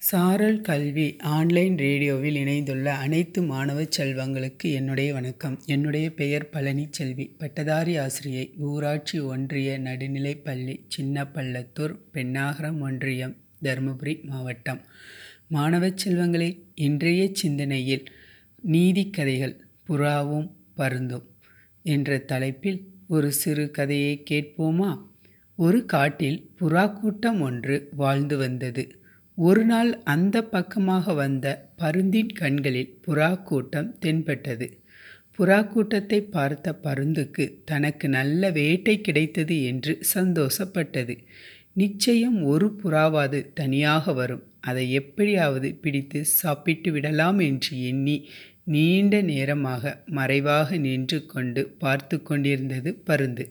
சாரல் கல்வி ஆன்லைன் ரேடியோவில் இணைந்துள்ள அனைத்து மாணவ செல்வங்களுக்கு என்னுடைய வணக்கம். என்னுடைய பெயர் பழனிச்செல்வி பட்டதாரி ஆசிரியை ஊராட்சி ஒன்றிய நடுநிலைப்பள்ளி சின்னப்பள்ளத்தூர் பெண்ணாகரம் ஒன்றியம் தருமபுரி மாவட்டம். மாணவ செல்வங்களை இன்றைய சிந்தனையில் நீதிக்கதைகள் புறாவும் பருந்தும் என்ற தலைப்பில் ஒரு சிறு கதையை கேட்போமா? ஒரு காட்டில் புறா கூட்டம் ஒன்று வாழ்ந்து வந்தது. ஒரு நாள் அந்த பக்கமாக வந்த பருந்தின் கண்களில் புறா கூட்டம் தென்பட்டது. புறா கூட்டத்தை பார்த்த பருந்துக்கு தனக்கு நல்ல வேட்டை கிடைத்தது என்று சந்தோஷப்பட்டது. நிச்சயம் ஒரு புறாவாது தனியாக வரும். அதை எப்படியாவது பிடித்து சாப்பிட்டு விடலாம் என்று எண்ணி நீண்ட நேரமாக மறைவாக நின்று கொண்டு பார்த்து கொண்டிருந்தது பருந்து.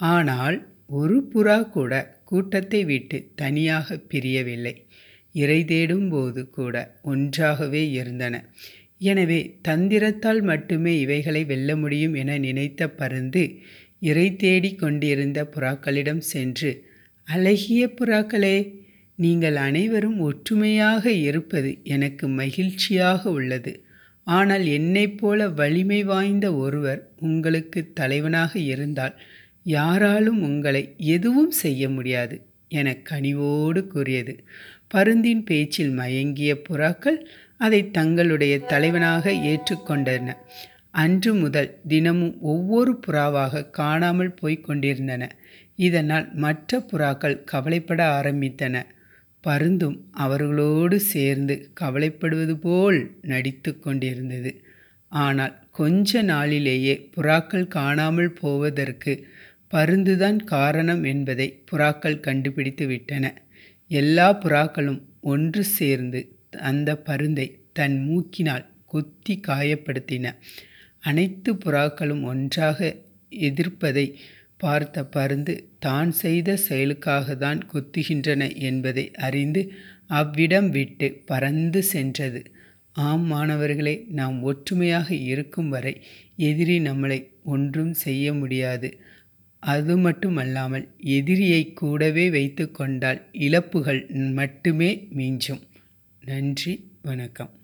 ஆனால் ஒரு புறா கூட கூட்டத்தை விட்டு தனியாக பிரியவில்லை. இறை தேடும் போது கூட ஒன்றாகவே இருந்தன. எனவே தந்திரத்தால் மட்டுமே இவைகளை வெல்ல முடியும் என நினைத்த பருந்து இறை தேடி கொண்டிருந்த புறாக்களிடம் சென்று அழகிய புறாக்களே நீங்கள் அனைவரும் ஒற்றுமையாக இருப்பது எனக்கு மகிழ்ச்சியாக உள்ளது. ஆனால் என்னைப் போல வலிமை வாய்ந்த ஒருவர் உங்களுக்கு தலைவனாக இருந்தால் யாராலும் உங்களை எதுவும் செய்ய முடியாது என கனிவோடு கூறியது. பருந்தின் பேச்சில் மயங்கிய புறாக்கள் அதை தங்களுடைய தலைவனாக ஏற்றுக்கொண்டன. அன்று முதல் தினமும் ஒவ்வொரு புறாவாக காணாமல் போய்க் கொண்டிருந்தன. இதனால் மற்ற புறாக்கள் கவலைப்பட ஆரம்பித்தன. பருந்தும் அவர்களோடு சேர்ந்து கவலைப்படுவது போல் நடித்து கொண்டிருந்தது. ஆனால் கொஞ்ச நாளிலேயே புறாக்கள் காணாமல் போவதற்கு பருந்துதான் காரணம் என்பதை புறாக்கள் கண்டுபிடித்து விட்டன. எல்லா புறாக்களும் ஒன்று சேர்ந்து அந்த பருந்தை தன் மூக்கினால் கொத்தி காயப்படுத்தின. அனைத்து புறாக்களும் ஒன்றாக எதிர்ப்பதை பார்த்த பருந்து தான் செய்த செயலுக்காக தான் கொத்துகின்றன என்பதை அறிந்து அவ்விடம் விட்டு பறந்து சென்றது. ஆம் மாணவர்களே நாம் ஒற்றுமையாக இருக்கும் வரை எதிரி நம்மளை ஒன்றும் செய்ய முடியாது. அது மட்டுமல்லாமல் எதிரியை கூடவே வைத்து கொண்டால் இழப்புகள் மட்டுமே மிஞ்சும். நன்றி வணக்கம்.